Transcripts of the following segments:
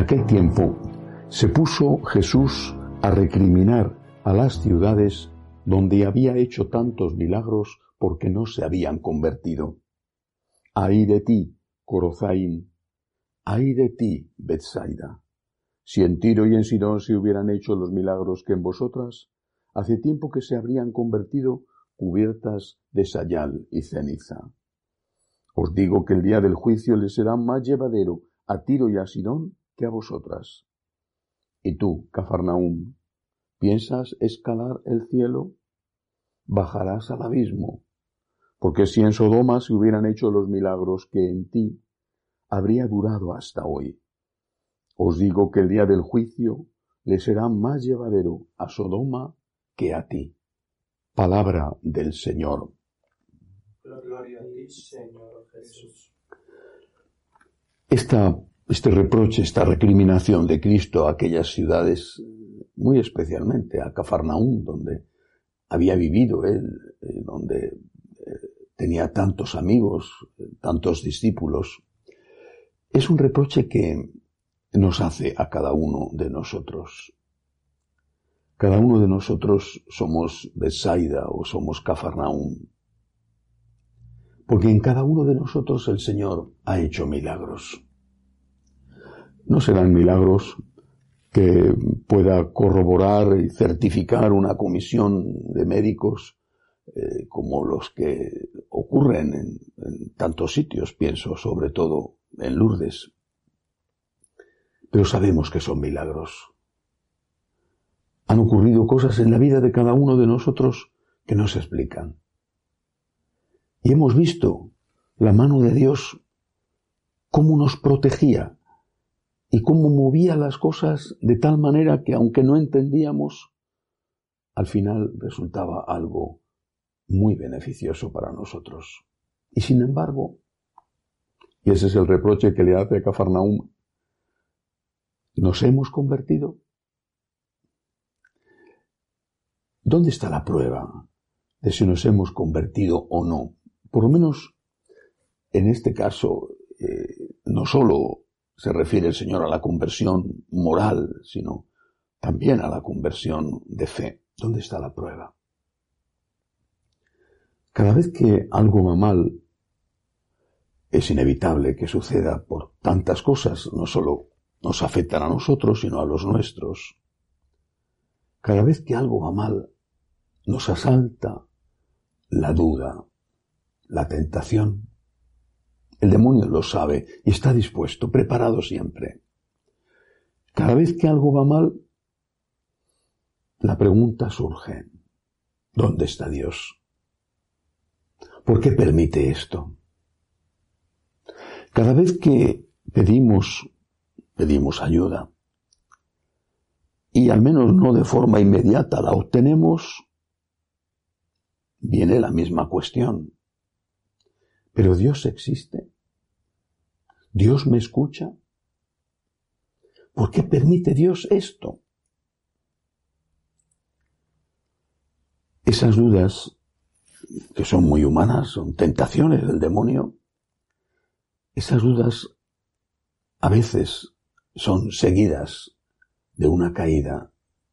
aquel tiempo se puso Jesús a recriminar a las ciudades donde había hecho tantos milagros porque no se habían convertido. Ay de ti, Corozaín, ay de ti, Bethsaida. Si en Tiro y en Sidón se hubieran hecho los milagros que en vosotras, hace tiempo que se habrían convertido cubiertas de sayal y ceniza. Os digo que el día del juicio les será más llevadero a Tiro y a Sidón que a vosotras. Y tú, Cafarnaúm, ¿piensas escalar el cielo? Bajarás al abismo, porque si en Sodoma se hubieran hecho los milagros que en ti, habría durado hasta hoy. Os digo que el día del juicio le será más llevadero a Sodoma que a ti. Palabra del Señor. Gloria a ti, Señor Jesús. Esta, este reproche, esta recriminación de Cristo a aquellas ciudades, muy especialmente a Cafarnaún, donde había vivido él, eh, donde eh, tenía tantos amigos, tantos discípulos, es un reproche que nos hace a cada uno de nosotros. Cada uno de nosotros somos Besaida o somos Cafarnaún. Porque en cada uno de nosotros el Señor ha hecho milagros. No serán milagros que pueda corroborar y certificar una comisión de médicos eh, como los que ocurren en, en tantos sitios, pienso sobre todo en Lourdes. Pero sabemos que son milagros han ocurrido cosas en la vida de cada uno de nosotros que no se explican. Y hemos visto la mano de Dios cómo nos protegía y cómo movía las cosas de tal manera que aunque no entendíamos, al final resultaba algo muy beneficioso para nosotros. Y sin embargo, y ese es el reproche que le hace a Cafarnaum, nos hemos convertido ¿Dónde está la prueba de si nos hemos convertido o no? Por lo menos en este caso, eh, no solo se refiere el Señor a la conversión moral, sino también a la conversión de fe. ¿Dónde está la prueba? Cada vez que algo va mal, es inevitable que suceda por tantas cosas, no solo nos afectan a nosotros, sino a los nuestros. Cada vez que algo va mal, nos asalta la duda, la tentación. El demonio lo sabe y está dispuesto, preparado siempre. Cada vez que algo va mal, la pregunta surge, ¿dónde está Dios? ¿Por qué permite esto? Cada vez que pedimos, pedimos ayuda, y al menos no de forma inmediata la obtenemos, viene la misma cuestión. Pero Dios existe. Dios me escucha. ¿Por qué permite Dios esto? Esas dudas, que son muy humanas, son tentaciones del demonio, esas dudas a veces son seguidas de una caída,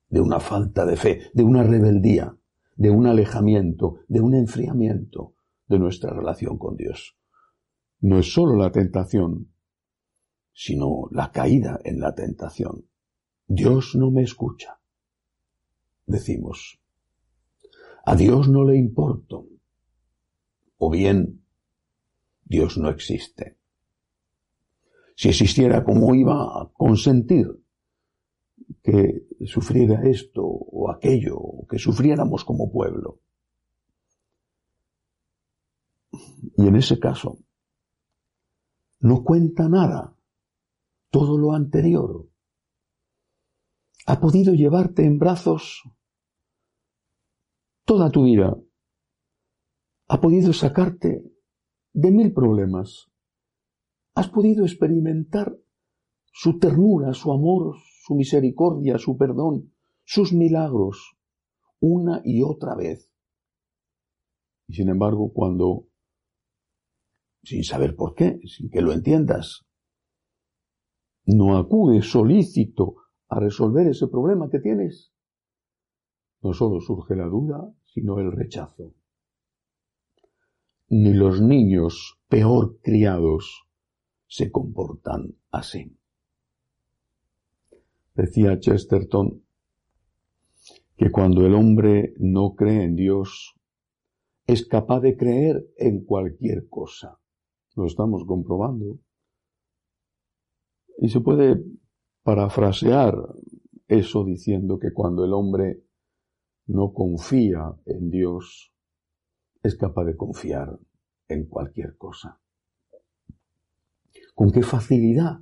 de una falta de fe, de una rebeldía, de un alejamiento, de un enfriamiento de nuestra relación con Dios. No es sólo la tentación, sino la caída en la tentación. Dios no me escucha. Decimos, a Dios no le importo. O bien, Dios no existe. Si existiera, ¿cómo iba a consentir que sufriera esto o aquello, o que sufriéramos como pueblo. Y en ese caso, no cuenta nada, todo lo anterior. Ha podido llevarte en brazos toda tu vida. Ha podido sacarte de mil problemas. Has podido experimentar su ternura, su amor, su misericordia, su perdón, sus milagros, una y otra vez. Y sin embargo, cuando, sin saber por qué, sin que lo entiendas, no acude solícito a resolver ese problema que tienes, no solo surge la duda, sino el rechazo. Ni los niños peor criados se comportan así. Decía Chesterton que cuando el hombre no cree en Dios, es capaz de creer en cualquier cosa. Lo estamos comprobando. Y se puede parafrasear eso diciendo que cuando el hombre no confía en Dios, es capaz de confiar en cualquier cosa. ¿Con qué facilidad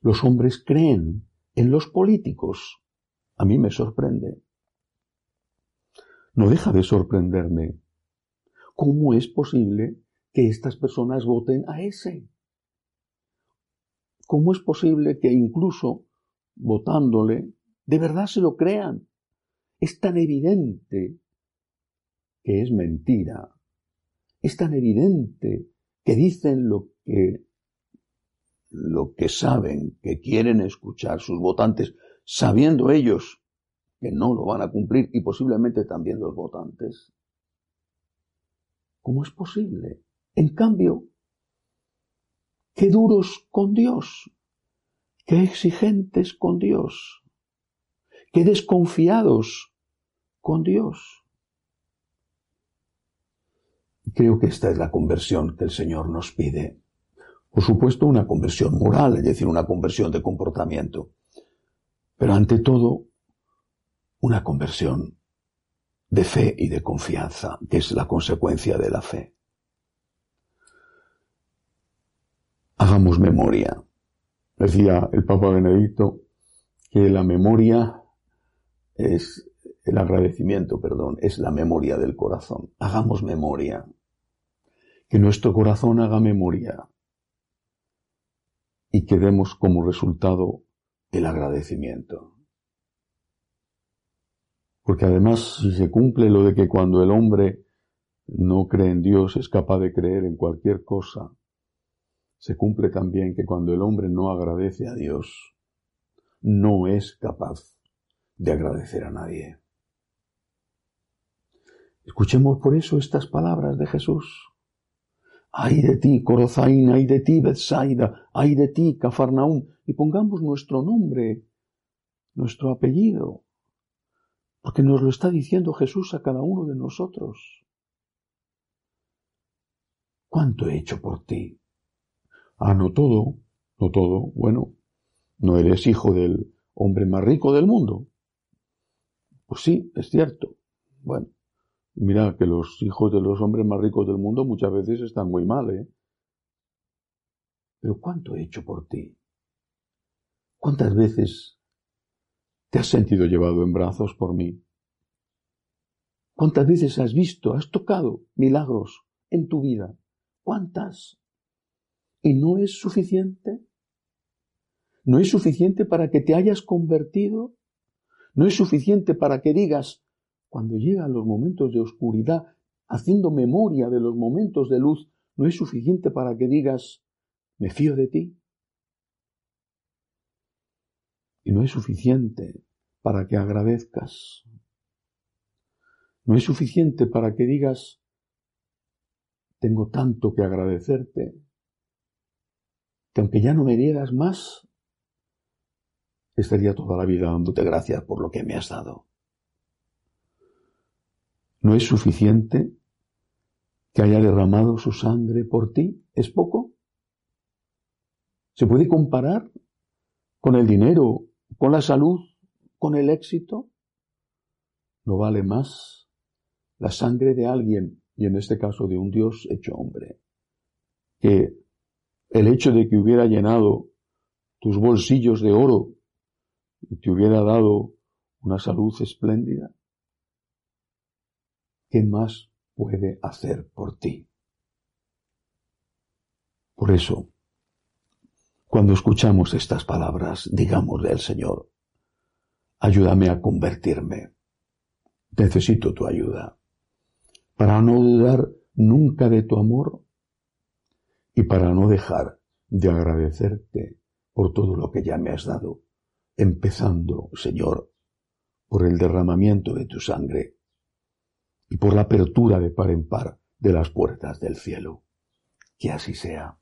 los hombres creen en los políticos? A mí me sorprende. No deja de sorprenderme. ¿Cómo es posible que estas personas voten a ese? ¿Cómo es posible que incluso votándole de verdad se lo crean? Es tan evidente que es mentira. Es tan evidente que dicen lo que lo que saben, que quieren escuchar sus votantes, sabiendo ellos que no lo van a cumplir y posiblemente también los votantes. ¿Cómo es posible? En cambio, qué duros con Dios, qué exigentes con Dios, qué desconfiados con Dios. Creo que esta es la conversión que el Señor nos pide. Por supuesto, una conversión moral, es decir, una conversión de comportamiento. Pero ante todo, una conversión de fe y de confianza, que es la consecuencia de la fe. Hagamos memoria. Decía el Papa Benedicto que la memoria es el agradecimiento, perdón, es la memoria del corazón. Hagamos memoria. Que nuestro corazón haga memoria y que demos como resultado el agradecimiento. Porque además, si se cumple lo de que cuando el hombre no cree en Dios es capaz de creer en cualquier cosa, se cumple también que cuando el hombre no agradece a Dios, no es capaz de agradecer a nadie. Escuchemos por eso estas palabras de Jesús. Ay de ti, Corozaín, ay de ti, Bethsaida, ay de ti, Cafarnaúm, y pongamos nuestro nombre, nuestro apellido, porque nos lo está diciendo Jesús a cada uno de nosotros. ¿Cuánto he hecho por ti? Ah, no todo, no todo. Bueno, no eres hijo del hombre más rico del mundo. Pues sí, es cierto. Bueno, mira que los hijos de los hombres más ricos del mundo muchas veces están muy mal, ¿eh? Pero ¿cuánto he hecho por ti? ¿Cuántas veces ¿Te has sentido llevado en brazos por mí? ¿Cuántas veces has visto, has tocado milagros en tu vida? ¿Cuántas? ¿Y no es suficiente? ¿No es suficiente para que te hayas convertido? ¿No es suficiente para que digas, cuando llegan los momentos de oscuridad, haciendo memoria de los momentos de luz, no es suficiente para que digas, me fío de ti? Y no es suficiente para que agradezcas. No es suficiente para que digas, tengo tanto que agradecerte, que aunque ya no me dieras más, estaría toda la vida dándote gracias por lo que me has dado. ¿No es suficiente que haya derramado su sangre por ti? ¿Es poco? ¿Se puede comparar con el dinero con la salud, con el éxito, no vale más la sangre de alguien, y en este caso de un Dios hecho hombre, que el hecho de que hubiera llenado tus bolsillos de oro y te hubiera dado una salud espléndida, ¿qué más puede hacer por ti? Por eso, cuando escuchamos estas palabras, digámosle al Señor, ayúdame a convertirme. Necesito tu ayuda para no dudar nunca de tu amor y para no dejar de agradecerte por todo lo que ya me has dado, empezando, Señor, por el derramamiento de tu sangre y por la apertura de par en par de las puertas del cielo. Que así sea.